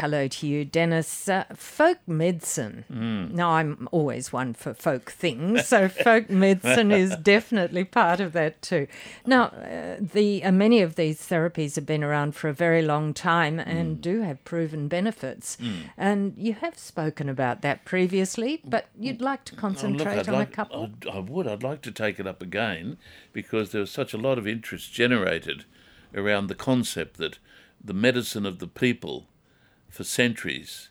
Hello to you, Dennis. Uh, folk medicine. Hmm. Now, I'm always one for folk things, so folk medicine is definitely part of that too. Now, uh, the uh, many of these therapies have been around for a very long time and Hmm. do have proven benefits. And you have spoken about that previously, but you'd like to Oh, concentrate look, on like, a couple. I'd, I would. I'd like to take it up again because there was such a lot of interest generated around the concept that the medicine of the people for centuries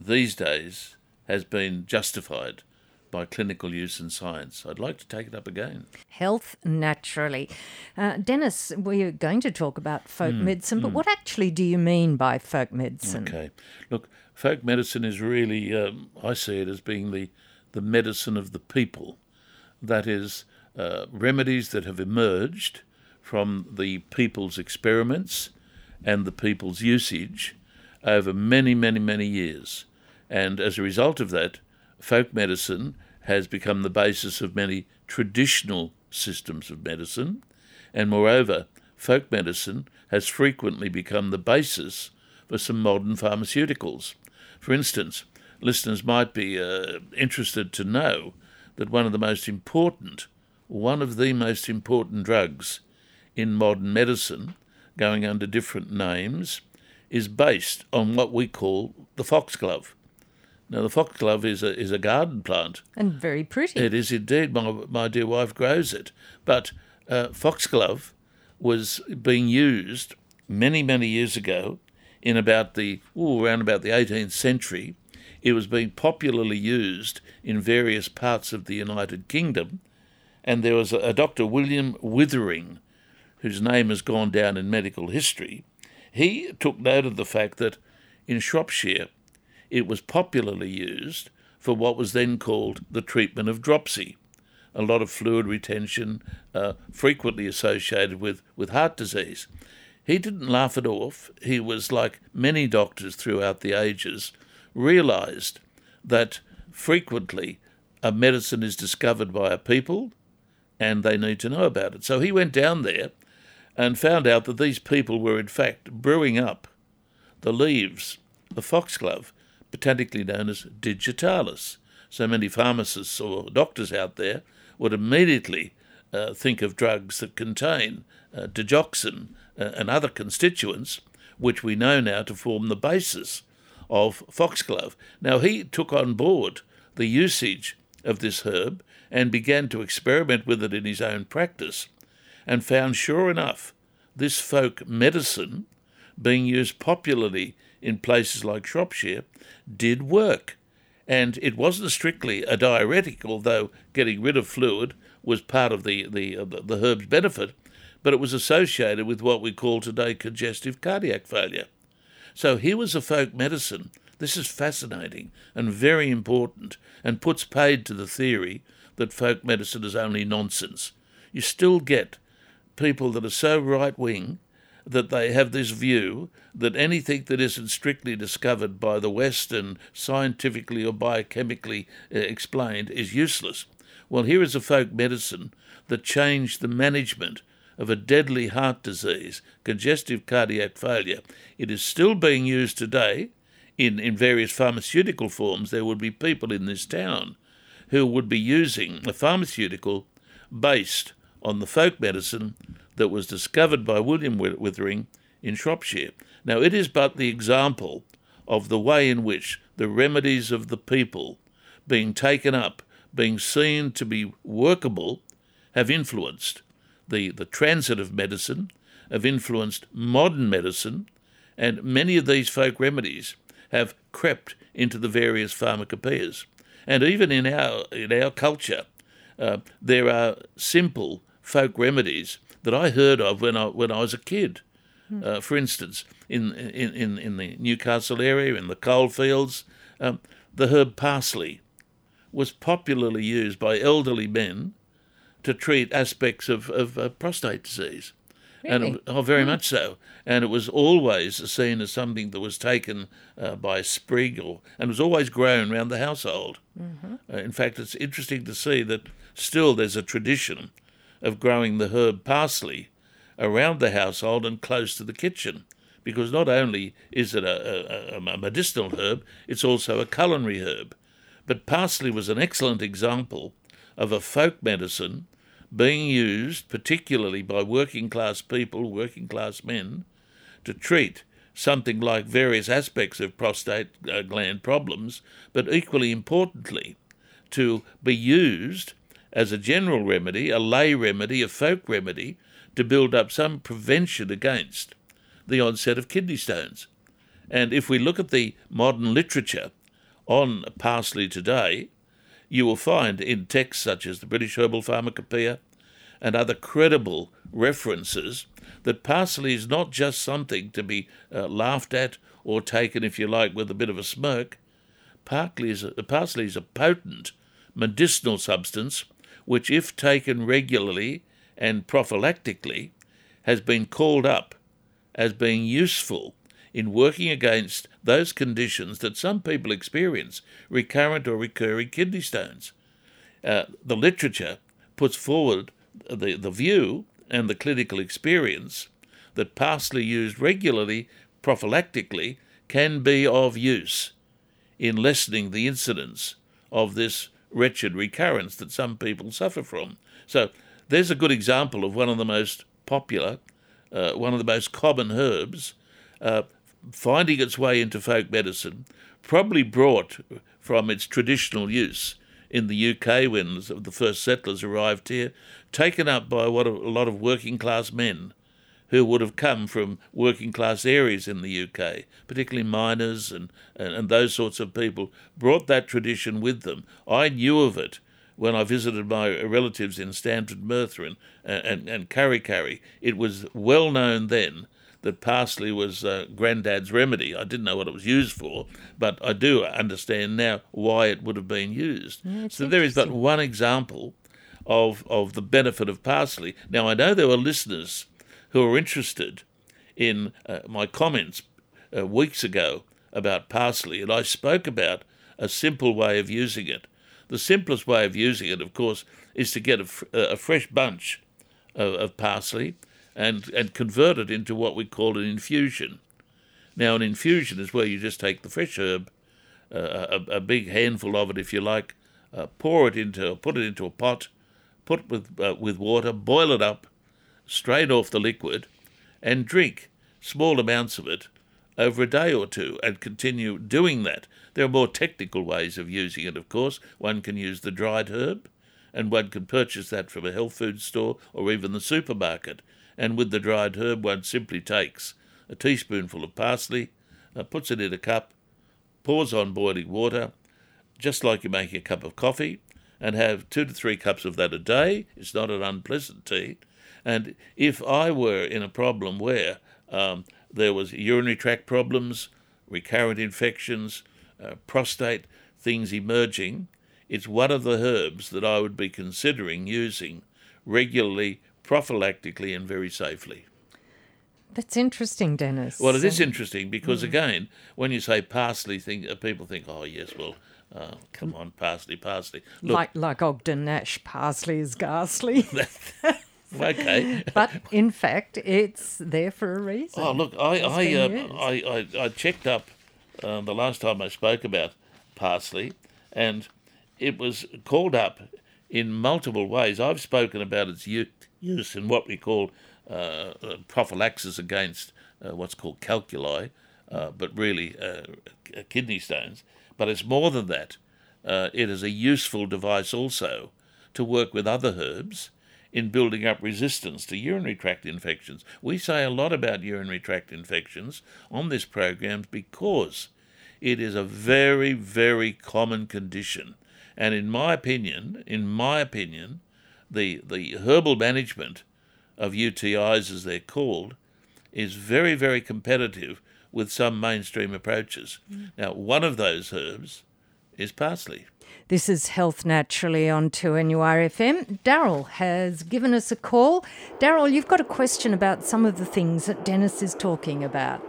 these days has been justified by clinical use and science. I'd like to take it up again. Health naturally. Uh, Dennis, we're going to talk about folk Hmm, medicine, but what actually do you mean by folk medicine? Okay. Look, folk medicine is really, um, I see it as being the, the medicine of the people. That is, uh, remedies that have emerged from the people's experiments and the people's usage over many, many, many years. And as a result of that, folk medicine has become the basis of many traditional systems of medicine. And moreover, folk medicine has frequently become the basis for some modern pharmaceuticals. For instance, listeners might be uh, interested to know that one of the most important, one of the most important drugs in modern medicine, going under different names, is based on what we call the foxglove. Now, the foxglove is a, is a garden plant. And very pretty. It is indeed. My, my dear wife grows it. But uh, foxglove was being used many, many years ago in about the, ooh, around about the 18th century. It was being popularly used in various parts of the United Kingdom. And there was a, a Dr. William Withering, whose name has gone down in medical history. He took note of the fact that in Shropshire, it was popularly used for what was then called the treatment of dropsy, a lot of fluid retention, uh, frequently associated with, with heart disease. He didn't laugh it off. He was, like many doctors throughout the ages, realized that frequently a medicine is discovered by a people and they need to know about it. So he went down there and found out that these people were, in fact, brewing up the leaves of foxglove, botanically known as digitalis. So many pharmacists or doctors out there would immediately uh, think of drugs that contain uh, digoxin uh, and other constituents, which we know now to form the basis of foxglove. Now, he took on board the usage of this herb and began to experiment with it in his own practice and found, sure enough, this folk medicine being used popularly in places like Shropshire did work. And it wasn't strictly a diuretic, although getting rid of fluid was part of the, the, uh, the herb's benefit, but it was associated with what we call today congestive cardiac failure. So here was a folk medicine. This is fascinating and very important and puts paid to the theory that folk medicine is only nonsense. You still get people that are so right wing that they have this view that anything that isn't strictly discovered by the West and scientifically or biochemically uh, explained is useless. Well, here is a folk medicine that changed the management of a deadly heart disease, congestive cardiac failure. It is still being used today in, in various pharmaceutical forms. There would be people in this town who would be using a pharmaceutical based on the folk medicine that was discovered by William Withering in Shropshire. Now, it is but the example of the way in which the remedies of the people being taken up, being seen to be workable, have influenced the, the transit of medicine, have influenced modern medicine, and many of these folk remedies have crept into the various pharmacopoeias. And even in our, in our culture, uh, there are simple folk remedies that I heard of when I, when I was a kid. Uh, for instance, in, in, in, in the Newcastle area, in the coalfields, um, the herb parsley was popularly used by elderly men to treat aspects of, of uh, prostate disease. And Really? it, oh, very much so. And it was always seen as something that was taken uh, by a sprig, or and was always grown around the household. Uh, in fact, it's interesting to see that still there's a tradition of growing the herb parsley around the household and close to the kitchen, because not only is it a, a, a medicinal herb, it's also a culinary herb. But parsley was an excellent example of a folk medicine being used particularly by working class people, working class men, to treat something like various aspects of prostate uh, gland problems, but equally importantly, to be used as a general remedy, a lay remedy, a folk remedy, to build up some prevention against the onset of kidney stones. And if we look at the modern literature on parsley today, you will find in texts such as the British Herbal Pharmacopoeia and other credible references that parsley is not just something to be uh, laughed at or taken, if you like, with a bit of a smirk. Parsley is a, parsley is a potent medicinal substance which, if taken regularly and prophylactically, has been called up as being useful in working against those conditions that some people experience recurrent or recurring kidney stones. Uh, the literature puts forward the, the view and the clinical experience that parsley used regularly prophylactically can be of use in lessening the incidence of this wretched recurrence that some people suffer from. So there's a good example of one of the most popular, uh, one of the most common herbs uh, finding its way into folk medicine, probably brought from its traditional use in the UK when the first settlers arrived here, taken up by what a lot of working class men who would have come from working class areas in the UK, particularly miners and, and, and those sorts of people, brought that tradition with them. I knew of it when I visited my relatives in Stanford Merthyr and, and, and Kurri Kurri. It was well known then that parsley was uh, granddad's remedy. I didn't know what it was used for, but I do understand now why it would have been used. Yeah, so there is but one example of of the benefit of parsley. Now I know there were listeners who are interested in uh, my comments uh, weeks ago about parsley, and I spoke about a simple way of using it. The simplest way of using it, of course, is to get a, a fresh bunch of, of parsley and, and convert it into what we call an infusion. Now, an infusion is where you just take the fresh herb, uh, a, a, big handful of it, if you like, uh, pour it into, put it into a pot, put it with uh, with water, boil it up, strain off the liquid, and drink small amounts of it over a day or two, and continue doing that. There are more technical ways of using it, of course. One can use the dried herb, and one can purchase that from a health food store or even the supermarket and with the dried herb one simply takes a teaspoonful of parsley, uh, puts it in a cup, pours on boiling water, just like you make a cup of coffee, and have two to three cups of that a day. It's not an unpleasant tea. And if I were in a problem where um, there was urinary tract problems, recurrent infections, uh, prostate things emerging, it's one of the herbs that I would be considering using regularly prophylactically and very safely. That's interesting, Dennis. Well, it is interesting because, mm. again, when you say parsley, think, uh, people think, oh, yes, well, uh, come on, parsley, parsley. Look, like, like Ogden Nash, parsley is ghastly. okay. but in fact, it's there for a reason. Oh, look, I, I, uh, I, I, I, checked up uh, the last time I spoke about parsley, and it was called up in multiple ways. I've spoken about its use in what we call uh, uh, prophylaxis against uh, what's called calculi, uh, but really uh, kidney stones. But it's more than that. it is a useful device also to work with other herbs in building up resistance to urinary tract infections. We say a lot about urinary tract infections on this program because it is a very, very common condition. And in my opinion, in my opinion, the, the herbal management of UTIs, as they're called, is very, very competitive with some mainstream approaches. Mm. Now, one of those herbs is parsley. This is Health Naturally on 2NURFM. Daryl has given us a call. Daryl, you've got a question about some of the things that Dennis is talking about.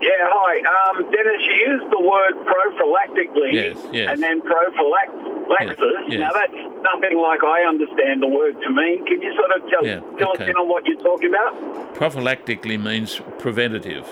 Yeah, hi. Um, Dennis, you used the word prophylactically yes, yes. and then prophylact Laxus. yes. Now that's nothing like I understand the word to mean. Can you sort of tell, Yeah, tell okay. us in on what you're talking about? Prophylactically means preventative.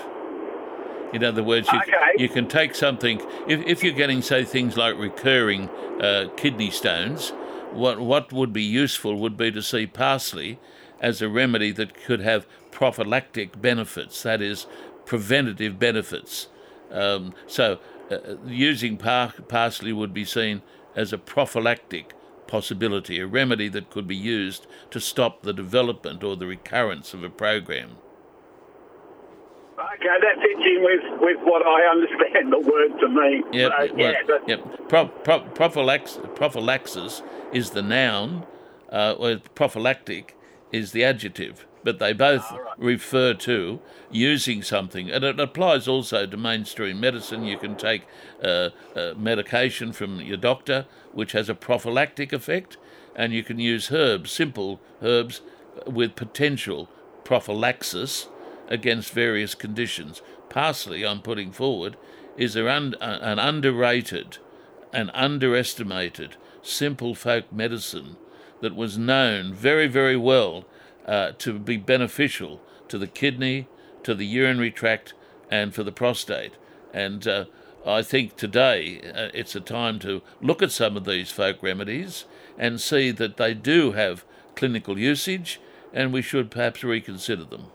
In other words, you, Okay. you can take something, if, if you're getting, say, things like recurring uh, kidney stones, what, what would be useful would be to see parsley as a remedy that could have prophylactic benefits, that is, preventative benefits. Um, so, uh, using par- parsley would be seen as a prophylactic possibility, a remedy that could be used to stop the development or the recurrence of a program. Okay, that fits in with, with what I understand the word to mean. Yep, So, well, yeah, but, yep. Pro, pro, prophylax, prophylaxis is the noun, uh, or prophylactic is the adjective, but they both refer to using something, and it applies also to mainstream medicine. You can take uh, uh, medication from your doctor, which has a prophylactic effect, and you can use herbs, simple herbs, with potential prophylaxis against various conditions. Parsley, I'm putting forward, is an, un- an underrated and underestimated simple folk medicine that was known very, very well uh, to be beneficial to the kidney, to the urinary tract, and for the prostate. And uh, I think today uh, it's a time to look at some of these folk remedies and see that they do have clinical usage, and we should perhaps reconsider them.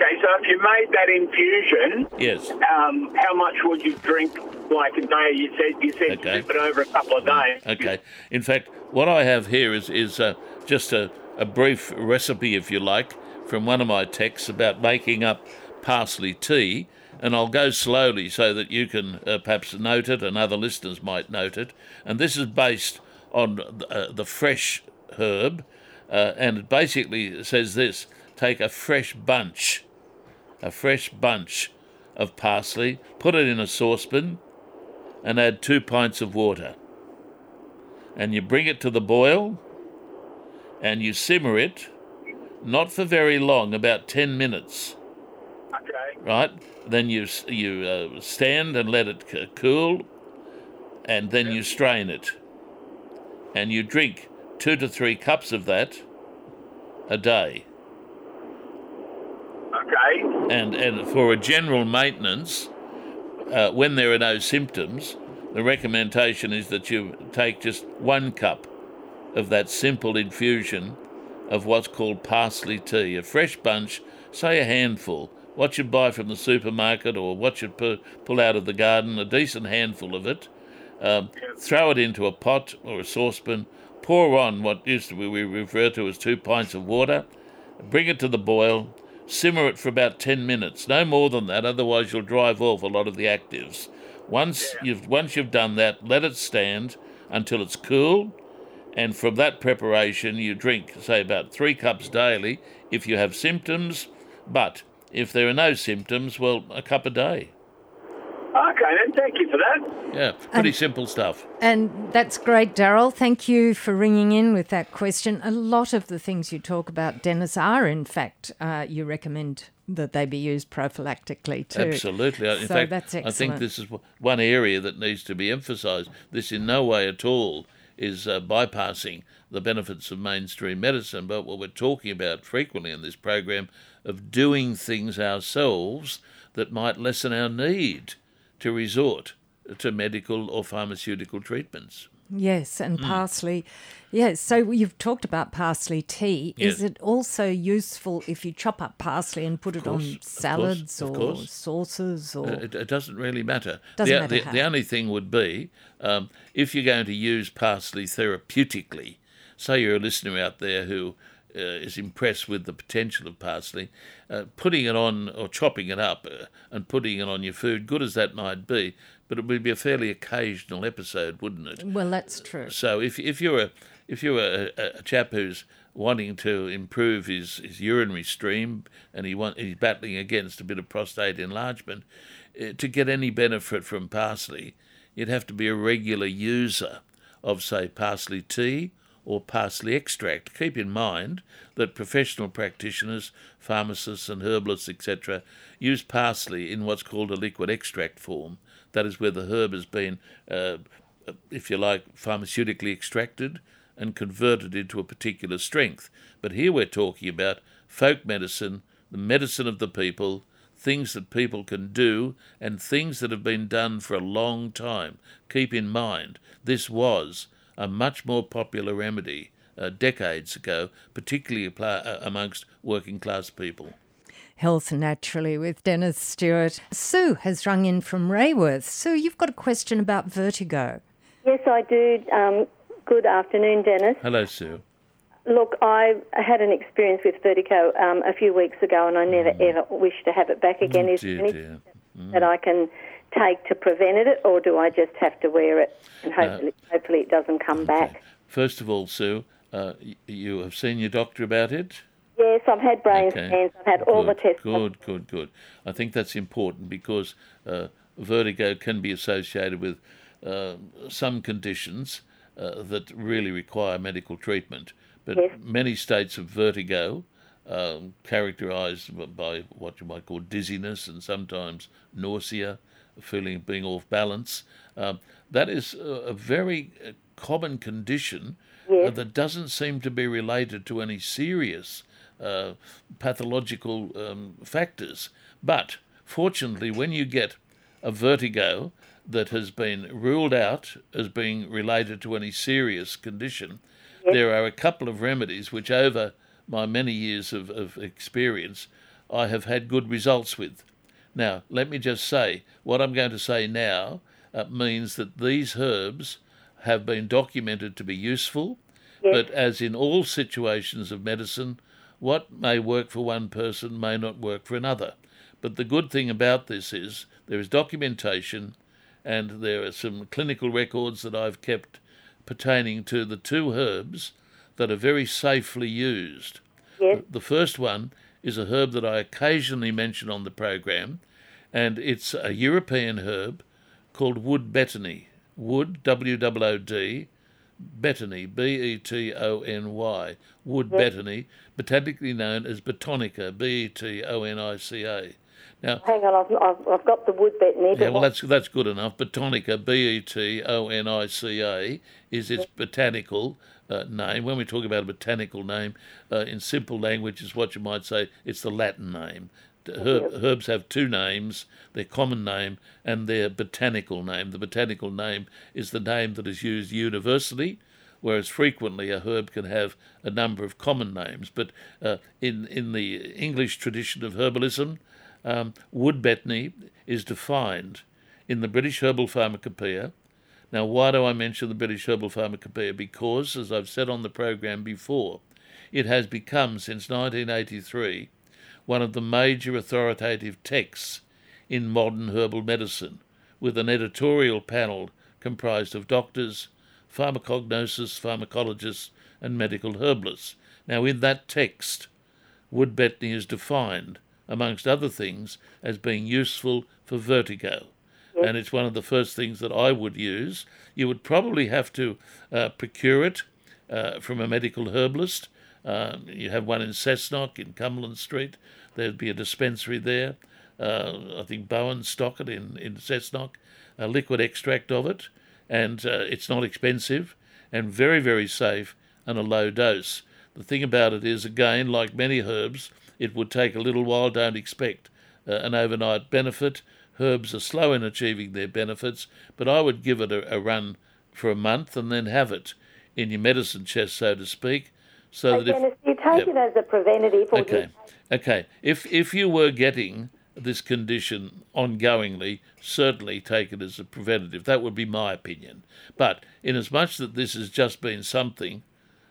Okay, so if you made that infusion, Yes. um, how much would you drink like a day? You said you said Okay. it over a couple of days. Okay. In fact, what I have here is is uh, just a, a brief recipe, if you like, from one of my texts about making up parsley tea, and I'll go slowly so that you can uh, perhaps note it, and other listeners might note it. And this is based on uh, the fresh herb, uh, and it basically says this: take a fresh bunch, a fresh bunch of parsley, put it in a saucepan, and add two pints of water and you bring it to the boil and you simmer it, not for very long, about 10 minutes, Okay. right? Then you, you uh, stand and let it c- cool, and then you strain it. And you drink two to three cups of that a day. Okay. And, and for a general maintenance, uh, when there are no symptoms, the recommendation is that you take just one cup of that simple infusion of what's called parsley tea, a fresh bunch, say a handful, what you buy from the supermarket or what you pull out of the garden, a decent handful of it. Um, throw it into a pot or a saucepan, pour on what used to be we refer to as two pints of water, bring it to the boil, simmer it for about 10 minutes, no more than that, otherwise you'll drive off a lot of the actives. Once you've once you've done that, let it stand until it's cool, and from that preparation you drink say about 3 cups daily if you have symptoms, but if there are no symptoms, well, a cup a day. Okay, then thank you for that. Yeah, pretty simple stuff. And that's great, Daryl. Thank you for ringing in with that question. A lot of the things you talk about, Dennis, are in fact uh, you recommend that they be used prophylactically too. Absolutely. In So fact, that's I think this is one area that needs to be emphasised. This in no way at all is uh, bypassing the benefits of mainstream medicine, but what we're talking about frequently in this program of doing things ourselves that might lessen our need to resort to medical or pharmaceutical treatments. Yes, and Hmm. parsley. Yes, so you've talked about parsley tea. Is it also useful if you chop up parsley and put it course, on of course, salads of or course. sauces or Uh, It, it doesn't really matter. Doesn't the, matter the, the only thing would be um, if you're going to use parsley therapeutically. Say you're a listener out there who uh, is impressed with the potential of parsley, uh, putting it on or chopping it up uh, and putting it on your food, good as that might be, but it would be a fairly occasional episode, wouldn't it? well, that's true. So if if you're a if you're a, a, chap who's wanting to improve his, his urinary stream and he want he's battling against a bit of prostate enlargement, uh, to get any benefit from parsley, you'd have to be a regular user of say parsley tea or parsley extract. Keep in mind that professional practitioners, pharmacists and herbalists, etc., use parsley in what's called a liquid extract form. That is where the herb has been uh, if you like, pharmaceutically extracted and converted into a particular strength. But here we're talking about folk medicine, the medicine of the people, things that people can do, and things that have been done for a long time. Keep in mind, this was a much more popular remedy uh, decades ago, particularly uh, amongst working class people. Health Naturally with Dennis Stewart. Sue has rung in from Raworth. Sue, you've got a question about vertigo. Yes, I do. Um, good afternoon, Dennis. Hello, Sue. Look, I had an experience with vertigo um, a few weeks ago, and I never mm. ever wish to have it back again. Oh, Is dear, there dear. Mm. that I can take to prevent it, or do I just have to wear it and hopefully, uh, hopefully it doesn't come okay. back? First of all, Sue, uh, you have seen your doctor about it? Yes, I've had brain Okay. scans. I've had all the Good, tests. Good, good, good. I think that's important because uh, vertigo can be associated with uh, some conditions uh, that really require medical treatment. But Yes. many states of vertigo, um, characterized by what you might call dizziness and sometimes nausea, feeling of being off balance, um, that is a, a very uh, common condition uh, Yes. that doesn't seem to be related to any serious uh, pathological um, factors. But fortunately, when you get a vertigo that has been ruled out as being related to any serious condition, there are a couple of remedies which, over my many years of, of experience, I have had good results with. Now, let me just say what I'm going to say now uh, means that these herbs have been documented to be useful, but as in all situations of medicine, what may work for one person may not work for another. But the good thing about this is there is documentation and there are some clinical records that I've kept pertaining to the two herbs that are very safely used. Yes. The first one is a herb that I occasionally mention on the program, and it's a European herb called wood betony. Wood, W O O D, betony, B E T O N Y. Wood betony, botanically known as Betonica, B E T O N I C A. Now, Hang on, I've, I've, I've got the wood betony. yeah, well, that's that's good enough. Betonica, B E T O N I C A, is its botanical uh, name. When we talk about a botanical name, uh, in simple language, is what you might say it's the Latin name. The Herb, herbs have two names: their common name and their botanical name. The botanical name is the name that is used universally, whereas frequently a herb can have a number of common names. But uh, in in the English tradition of herbalism, um, wood betony is defined in the British Herbal Pharmacopoeia. Now, why do I mention the British Herbal Pharmacopoeia? Because, as I've said on the program before, it has become, since 1983, one of the major authoritative texts in modern herbal medicine, with an editorial panel comprised of doctors, pharmacognosists, pharmacologists, and medical herbalists. Now, in that text, wood betony is defined, amongst other things, as being useful for vertigo. And it's one of the first things that I would use. You would probably have to uh, procure it uh, from a medical herbalist. Um, you have one in Cessnock in Cumberland Street. There'd be a dispensary there. Uh, I think Bowen stock it in, in Cessnock, a liquid extract of it. And uh, it's not expensive and very, very safe and a low dose. The thing about it is, again, like many herbs, it would take a little while. Don't expect uh, an overnight benefit. Herbs are slow in achieving their benefits, but I would give it a, a run for a month and then have it in your medicine chest, so to speak, so So, that if Dennis, do you take Yep. it as a preventative or do you Okay. Okay. If if you were getting this condition ongoingly, certainly take it as a preventative. That would be my opinion. But inasmuch as that this has just been something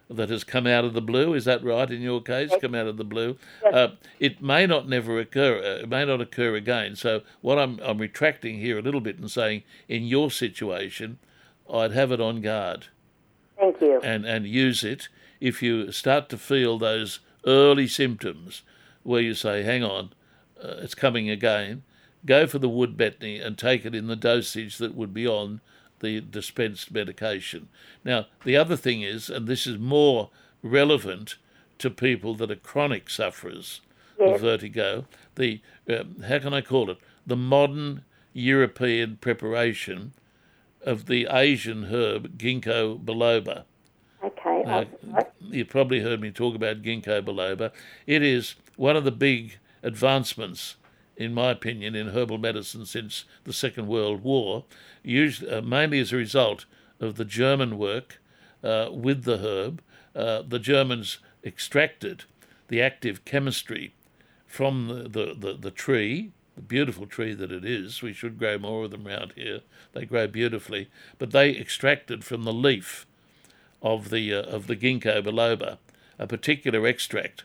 that has come out of the blue, is that right in your case? Come out of the blue. Uh, it may not never occur. Uh, it may not occur again. So what I'm I'm retracting here a little bit and saying, in your situation, I'd have it on guard Thank you. and, and use it if you start to feel those early symptoms where you say, hang on, uh, it's coming again, go for the wood betony and take it in the dosage that would be on the dispensed medication. Now, the other thing is, and this is more relevant to people that are chronic sufferers of vertigo, the, um, how can I call it, the modern European preparation of the Asian herb ginkgo biloba. Okay. Now, you've probably heard me talk about ginkgo biloba. It is one of the big advancements, in my opinion, in herbal medicine since the Second World War, usually, uh, mainly as a result of the German work uh, with the herb. Uh, the Germans extracted the active chemistry from the, the, the, the tree, the beautiful tree that it is. We should grow more of them around here. They grow beautifully. But they extracted from the leaf of the uh, of the ginkgo biloba, a particular extract,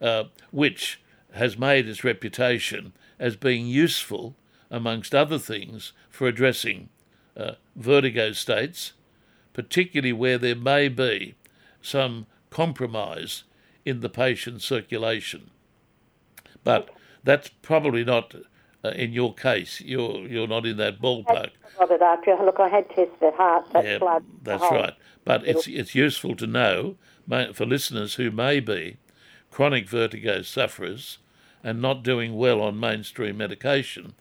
uh, which has made its reputation as being useful, amongst other things, for addressing uh, vertigo states, particularly where there may be some compromise in the patient's circulation. But that's probably not uh, in your case. You're you're not in that ballpark. After look, I had tested heart, that's Yeah, blood. that's right. But it's it's useful to know for listeners who may be chronic vertigo sufferers and not doing well on mainstream medication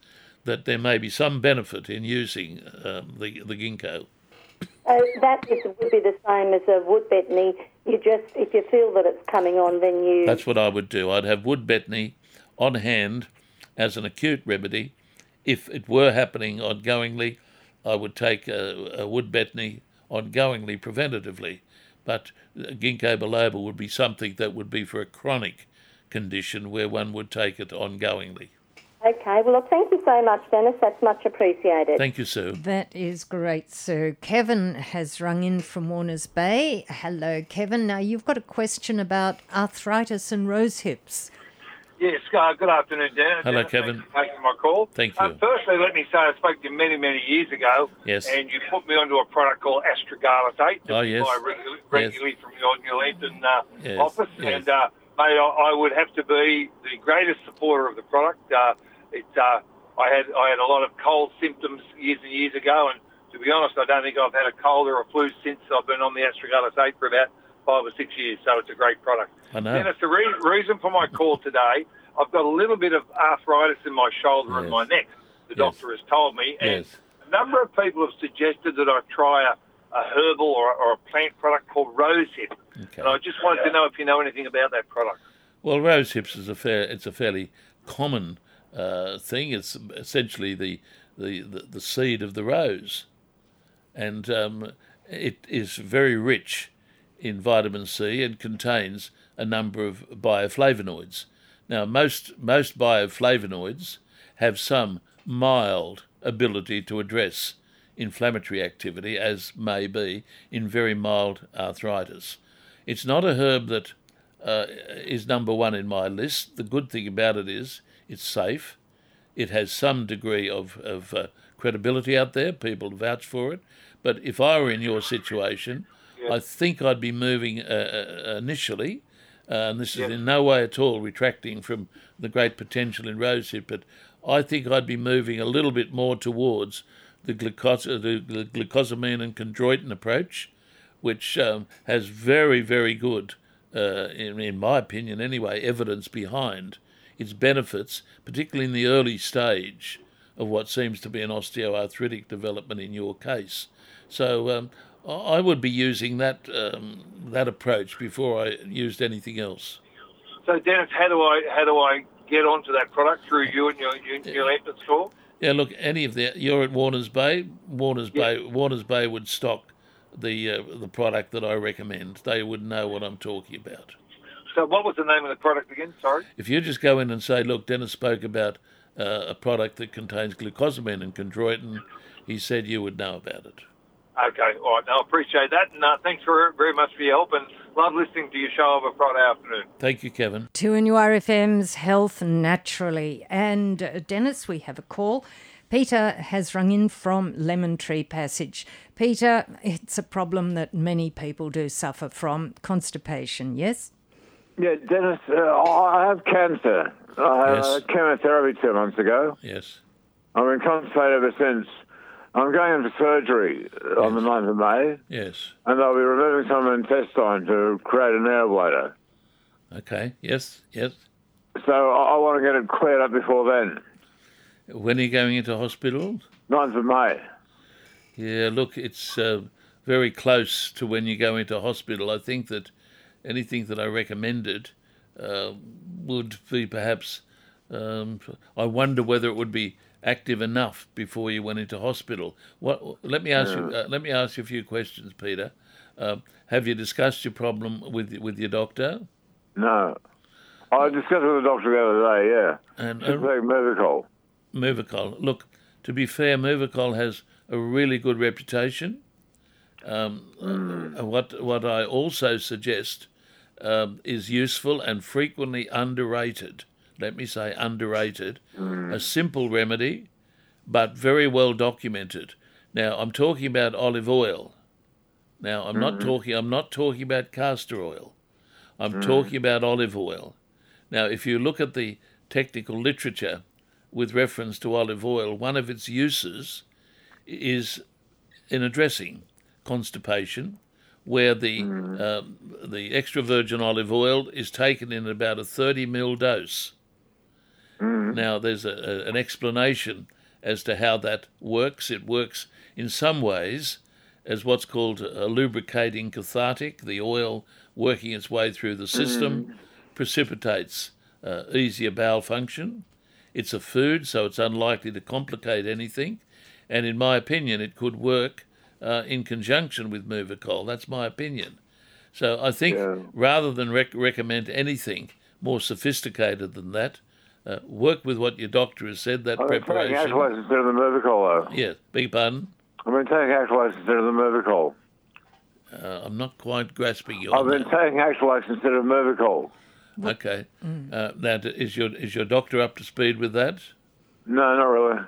that there may be some benefit in using um, the the ginkgo. Uh, that is, would be the same as a wood betony. You just, if you feel that it's coming on, then you. That's what I would do. I'd have wood betony on hand as an acute remedy. If it were happening ongoingly, I would take a, a wood betony ongoingly preventatively. But uh, ginkgo biloba would be something that would be for a chronic condition where one would take it ongoingly. Okay, well, look, thank you so much, Dennis. That's much appreciated. Thank you, Sue. That is great, Sir. Kevin has rung in from Warners Bay. Hello, Kevin. Now, you've got a question about arthritis and rose hips. Yes, uh, good afternoon, Dan. Hello, Dennis, Kevin. Thanks for taking my call. Thank Uh, you. firstly, let me say I spoke to you many, many years ago. Yes. And you put me onto a product called astrogalitate. that Oh, yes. buy regularly, regularly from your New Lambton uh, Yes, office. yes. And, uh, mate, I, I would have to be the greatest supporter of the product. Uh, it, uh, I had I had a lot of cold symptoms years and years ago, and to be honest, I don't think I've had a cold or a flu since I've been on the astrogalitate for about five or six years. So it's a great product. I know. Dennis, the re- reason for my call today, I've got a little bit of arthritis in my shoulder Yes. and my neck. The Yes. doctor has told me, and Yes. a number of people have suggested that I try a, a herbal or, or a plant product called rosehip. Okay. And I just wanted to know if you know anything about that product. Well, rose hips is a fair. It's a fairly common uh, thing. It's essentially the, the, the, the seed of the rose, and um, it is very rich in vitamin C and contains a number of bioflavonoids. Now, most most bioflavonoids have some mild ability to address inflammatory activity, as may be in very mild arthritis. It's not a herb that uh, is number one in my list. The good thing about it is it's safe. It has some degree of, of uh, credibility out there. People vouch for it. But if I were in your situation, I think I'd be moving uh, uh, initially, uh, and this is in no way at all retracting from the great potential in rosehip, but I think I'd be moving a little bit more towards the, glucos- uh, the glucosamine and chondroitin approach, which um, has very, very good, uh, in, in my opinion anyway, evidence behind its benefits, particularly in the early stage of what seems to be an osteoarthritic development in your case. So um, I would be using that um, that approach before I used anything else. So, Dennis, how do I how do I get onto that product through you and your, your, your Lambton store? Yeah, look, any of the you're at Warners Bay. Warners Bay. Warners Bay would stock the uh, the product that I recommend. They would know what I'm talking about. So, what was the name of the product again? Sorry. If you just go in and say, look, Dennis spoke about uh, a product that contains glucosamine and chondroitin, he said you would know about it. Okay, all right. No, I appreciate that, and uh, thanks for very much for your help, and love listening to your show over Friday afternoon. Thank you, Kevin. To NURFM's Health Naturally. And uh, Dennis, we have a call. Peter has rung in from Lemon Tree Passage. Peter, it's a problem that many people do suffer from constipation, yes? Yeah, Dennis, uh, I have cancer. I had Yes. uh, chemotherapy two months ago. Yes. I've been constipated ever since. I'm going in for surgery on the 9th of May, Yes. and they'll be removing some intestine to create an air bladder. Okay. Yes. Yes. So I, I want to get it cleared up before then. When are you going into hospital? 9th of May. Yeah, look, it's uh, very close to when you go into hospital. I think that anything that I recommended uh, would be perhaps. Um, I wonder whether it would be active enough before you went into hospital. What? Let me ask you. Uh, let me ask you a few questions, Peter. Uh, have you discussed your problem with with your doctor? No. I discussed it with the doctor the other day, yeah. And uh, take Movicol. Movicol. Look, to be fair, Movicol has a really good reputation. Um, uh, what what I also suggest um, is useful and frequently underrated. Let me say underrated. Hmm. A simple remedy, but very well documented. Now I'm talking about olive oil. Now I'm not hmm. talking. I'm not talking about castor oil. I'm hmm. talking about olive oil. Now, if you look at the technical literature with reference to olive oil, one of its uses is in addressing constipation, where the um, the extra virgin olive oil is taken in about a 30 ml dose. Now, there's a, a, an explanation as to how that works. It works in some ways as what's called a lubricating cathartic. The oil working its way through the system precipitates uh, easier bowel function. It's a food, so it's unlikely to complicate anything. And in my opinion, it could work uh, in conjunction with Movicol. That's my opinion. So I think Yeah. rather than rec- recommend anything more sophisticated than that, uh, work with what your doctor has said. That I've been taking preparation. Instead of the Movicol, though. Yes, beg your pardon. I've been taking Actilax instead of the Movicol. Uh, I'm not quite grasping you. I've on been that. taking Actilax instead of Movicol. Okay. Uh, now, is your is your doctor up to speed with that? No, not really.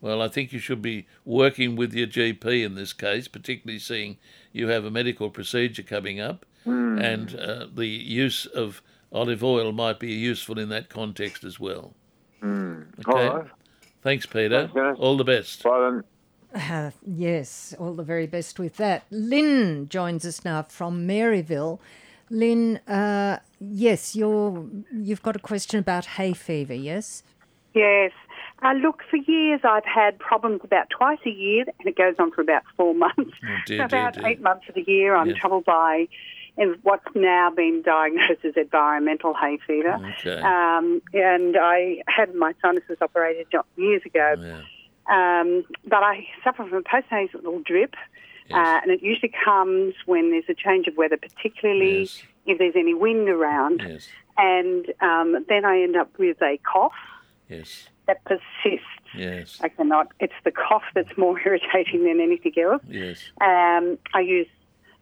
Well, I think you should be working with your GP in this case, particularly seeing you have a medical procedure coming up, and uh, the use of olive oil might be useful in that context as well. All Okay. right. Thanks, Peter. Thanks, All the best. Bye then. Uh, yes, all the very best with that. Lynn joins us now from Maryville. Lynn, uh, yes, you're you've got a question about hay fever, yes? Yes. Uh, look, for years I've had problems about twice a year, and it goes on for about four months. Oh, dear, So about dear, dear. eight months of the year, I'm Yes. troubled by in what's now been diagnosed as environmental hay fever. Okay. Um, and I had my sinuses operated years ago, Yeah. um, but I suffer from a postnasal drip. Yes. Uh, and it usually comes when there's a change of weather, particularly Yes. if there's any wind around. Yes. And um, then I end up with a cough Yes. that persists. Yes. I cannot. It's the cough that's more irritating than anything else. Yes. Um, I use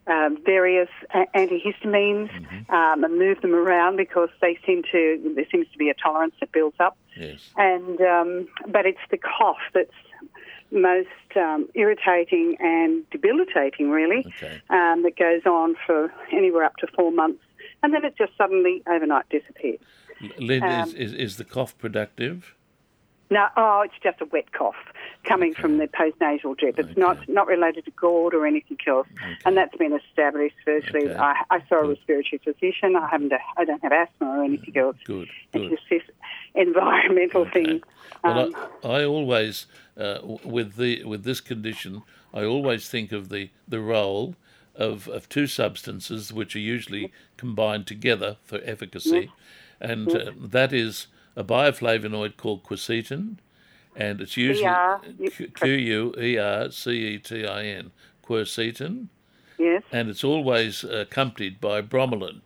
um, various antihistamines Mm-hmm. um, and move them around because they seem to. There seems to be a tolerance that builds up, Yes. and um, but it's the cough that's most um, irritating and debilitating, really. Okay. Um, that goes on for anywhere up to four months, and then it just suddenly overnight disappears. Lynn, is, Um, is, is the cough productive? No, oh, it's just a wet cough coming from the postnasal drip. It's not not related to GORD or anything else, and that's been established. Firstly, Okay. I, I saw a respiratory physician. I haven't, I don't have asthma or anything else. Good. good. It's just this environmental thing. Well, Um, I, I always, uh, with the with this condition, I always think of the, the role of, of two substances which are usually combined together for efficacy, and uh, that is a bioflavonoid called quercetin, and it's usually Q U E R C E T I N, quercetin, yes, and it's always accompanied by bromelain.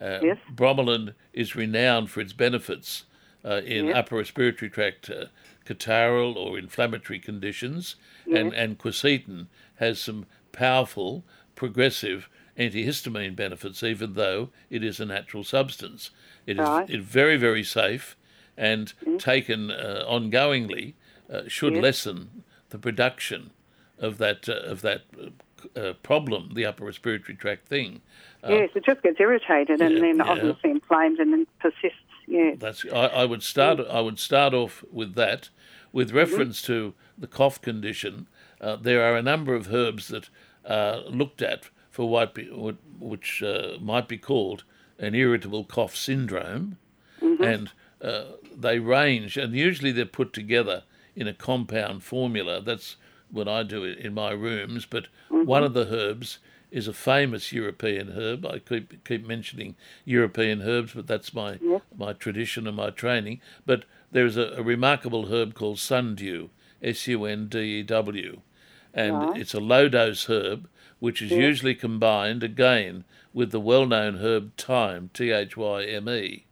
Uh, Yes. Bromelain is renowned for its benefits uh, in Yes. upper respiratory tract uh, catarrhal or inflammatory conditions, and, and quercetin has some powerful progressive antihistamine benefits, even though it is a natural substance. It is Right. it's very, very safe and taken uh, ongoingly uh, should Yes. lessen the production of that uh, of that uh, uh, problem, the upper respiratory tract thing. yes, it just gets irritated and yeah, then yeah. obviously inflamed and then persists. Yeah, That's I, I would start I would start off with that. With reference to the cough condition, uh, there are a number of herbs that are looked at for what be, which uh, might be called an irritable cough syndrome, and uh, they range, and usually they're put together in a compound formula. That's what I do in my rooms, but one of the herbs is a famous European herb. I keep keep mentioning European herbs, but that's my my tradition and my training. But there's a, a remarkable herb called sundew, S U N D E W, and it's a low dose herb which is usually combined again with the well known herb thyme, T H Y M E.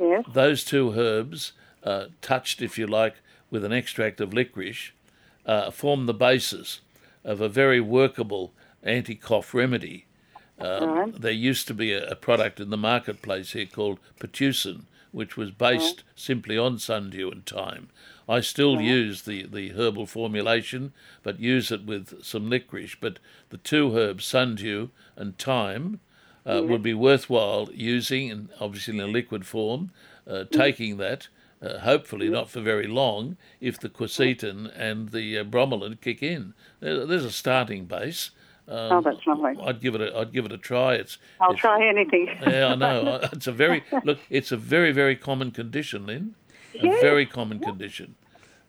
Yes. Those two herbs, uh, touched, if you like, with an extract of licorice, uh, form the basis of a very workable anti cough remedy. Um, There used to be a, a product in the marketplace here called Pertussin, which was based simply on sundew and thyme. I still use the, the herbal formulation, but use it with some licorice. But the two herbs, sundew and thyme, uh, would be worthwhile using, and obviously in a liquid form, uh, taking that. Uh, hopefully not for very long if the quercetin and the uh, bromelain kick in. There- There's a starting base. Um, Oh, that's lovely. I'd give it a I'd give it a try. It's I'll it's- try anything. yeah, I know. It's a very look. It's a very very common condition, Lynn. A very common condition.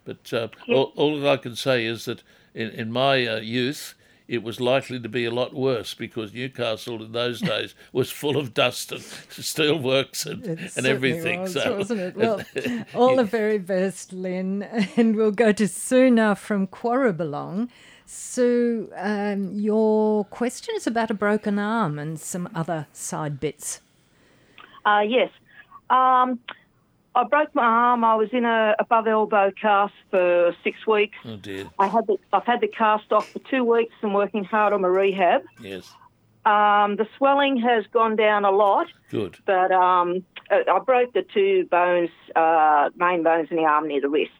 But uh, all, all I can say is that in in my uh, youth, it was likely to be a lot worse because Newcastle in those days was full of dust and steelworks and, It and certainly everything. was, so wasn't it? Well, all the very best, Lynn. And we'll go to Sue now from Quarraballong. Sue, um, your question is about a broken arm and some other side bits. Uh, yes. Um, I broke my arm. I was in a above elbow cast for six weeks. oh dear. I had the, I've had the cast off for two weeks and working hard on my rehab. Yes. Um, the swelling has gone down a lot, Good. but um, I I broke the two bones, uh, main bones in the arm near the wrist.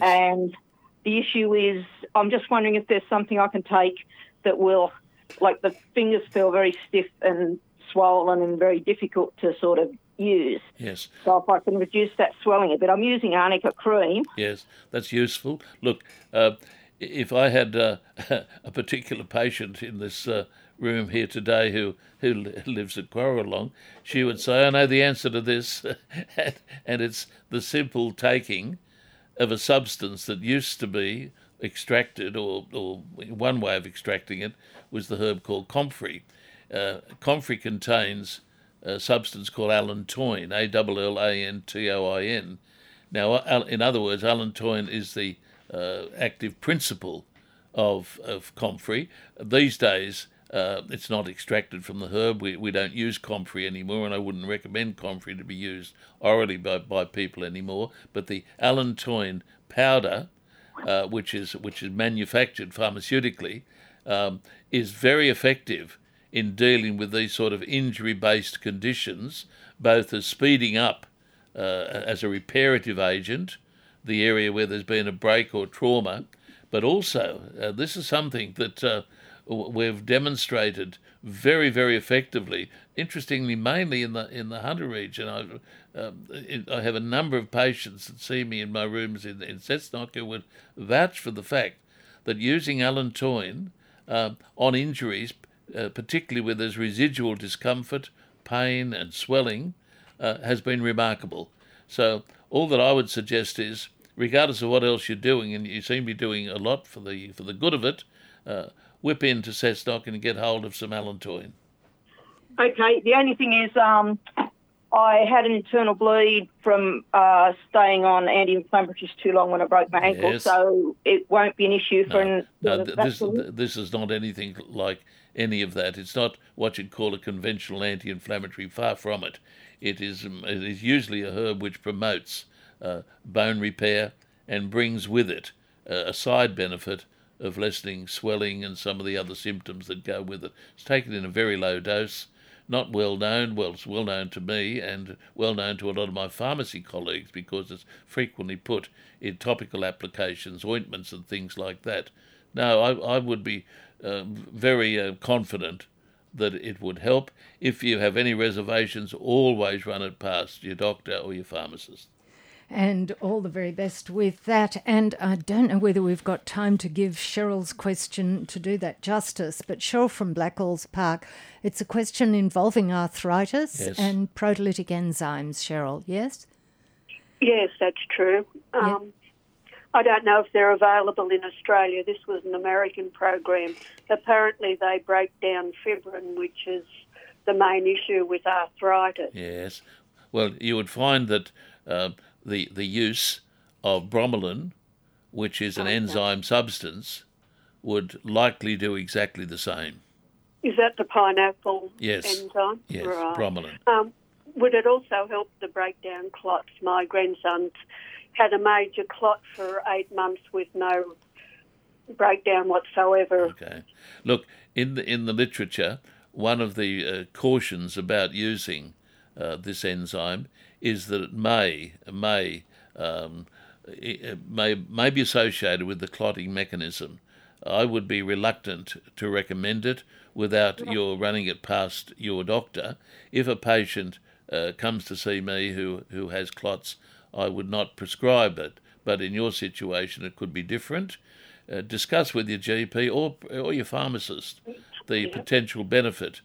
And the issue is, I'm just wondering if there's something I can take that will, like the fingers feel very stiff and swollen and very difficult to sort of use. Yes. So if I can reduce that swelling a bit, I'm using arnica cream. Yes, that's useful. Look, uh, if I had uh, a particular patient in this uh, room here today who who lives at Quarralong, she would say, "I know the answer to this," and, and it's the simple taking of a substance that used to be extracted, or, or one way of extracting it was the herb called comfrey. Uh, comfrey contains a substance called allantoin, A L L A N T O I N. Now, in other words, allantoin is the uh, active principle of, of comfrey. These days, uh, it's not extracted from the herb. We, we don't use comfrey anymore, and I wouldn't recommend comfrey to be used orally by, by people anymore. But the allantoin powder, uh, which is which is manufactured pharmaceutically, um, is very effective in dealing with these sort of injury-based conditions, both as speeding up uh, as a reparative agent, the area where there's been a break or trauma, but also uh, this is something that uh, we've demonstrated very, very effectively. Interestingly, mainly in the in the Hunter region, I've, um, it, I have a number of patients that see me in my rooms in in Cessnock who would vouch for the fact that using allantoin um, on injuries, uh, particularly where there's residual discomfort, pain, and swelling, uh, has been remarkable. So all that I would suggest is, regardless of what else you're doing, and you seem to be doing a lot for the for the good of it, uh, whip into Cessnock and get hold of some allantoin. Okay, the only thing is, um, I had an internal bleed from uh, staying on anti-inflammatories too long when I broke my ankle, Yes. so it won't be an issue for an, No, th- this th- this is not anything like any of that. It's not what you'd call a conventional anti-inflammatory. Far from it. It is um, it is usually a herb which promotes uh, bone repair and brings with it uh, a side benefit of lessening swelling and some of the other symptoms that go with it. It's taken in a very low dose. Not well known. Well, it's well known to me and well known to a lot of my pharmacy colleagues because it's frequently put in topical applications, ointments, and things like that. No, I, I would be uh, very uh, confident that it would help. If you have any reservations, always run it past your doctor or your pharmacist. And all the very best with that. And I don't know whether we've got time to give Cheryl's question to do that justice, but Cheryl from Blackalls Park, it's a question involving arthritis Yes. and proteolytic enzymes, Cheryl, yes? Yes, that's true. Um, I don't know if they're available in Australia. This was an American program. Apparently, they break down fibrin, which is the main issue with arthritis. Yes. Well, you would find that uh, the the use of bromelain, which is an Okay. enzyme substance, would likely do exactly the same. Is that the pineapple Yes. enzyme? Yes, Right. bromelain. Um, would it also help the breakdown clots? My grandson's had a major clot for eight months with no breakdown whatsoever. Okay. Look in the in the literature, one of the uh, cautions about using uh, this enzyme is that it may may um, it may may be associated with the clotting mechanism. I would be reluctant to recommend it without your running it past your doctor. If a patient uh, comes to see me who, who has clots, I would not prescribe it. But in your situation, it could be different. Uh, discuss with your GP or, or your pharmacist the potential benefit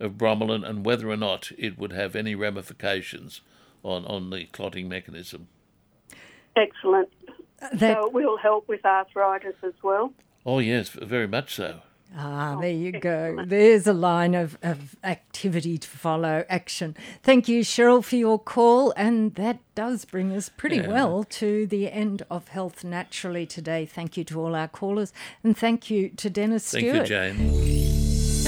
of bromelain and whether or not it would have any ramifications on, on the clotting mechanism. Excellent. That- so it will help with arthritis as well. Oh, yes, very much so. Ah, there you go. There's a line of, of activity to follow, action. Thank you, Cheryl, for your call. And that does bring us pretty Yeah. well to the end of Health Naturally today. Thank you to all our callers. And thank you to Dennis Thank you, Jane.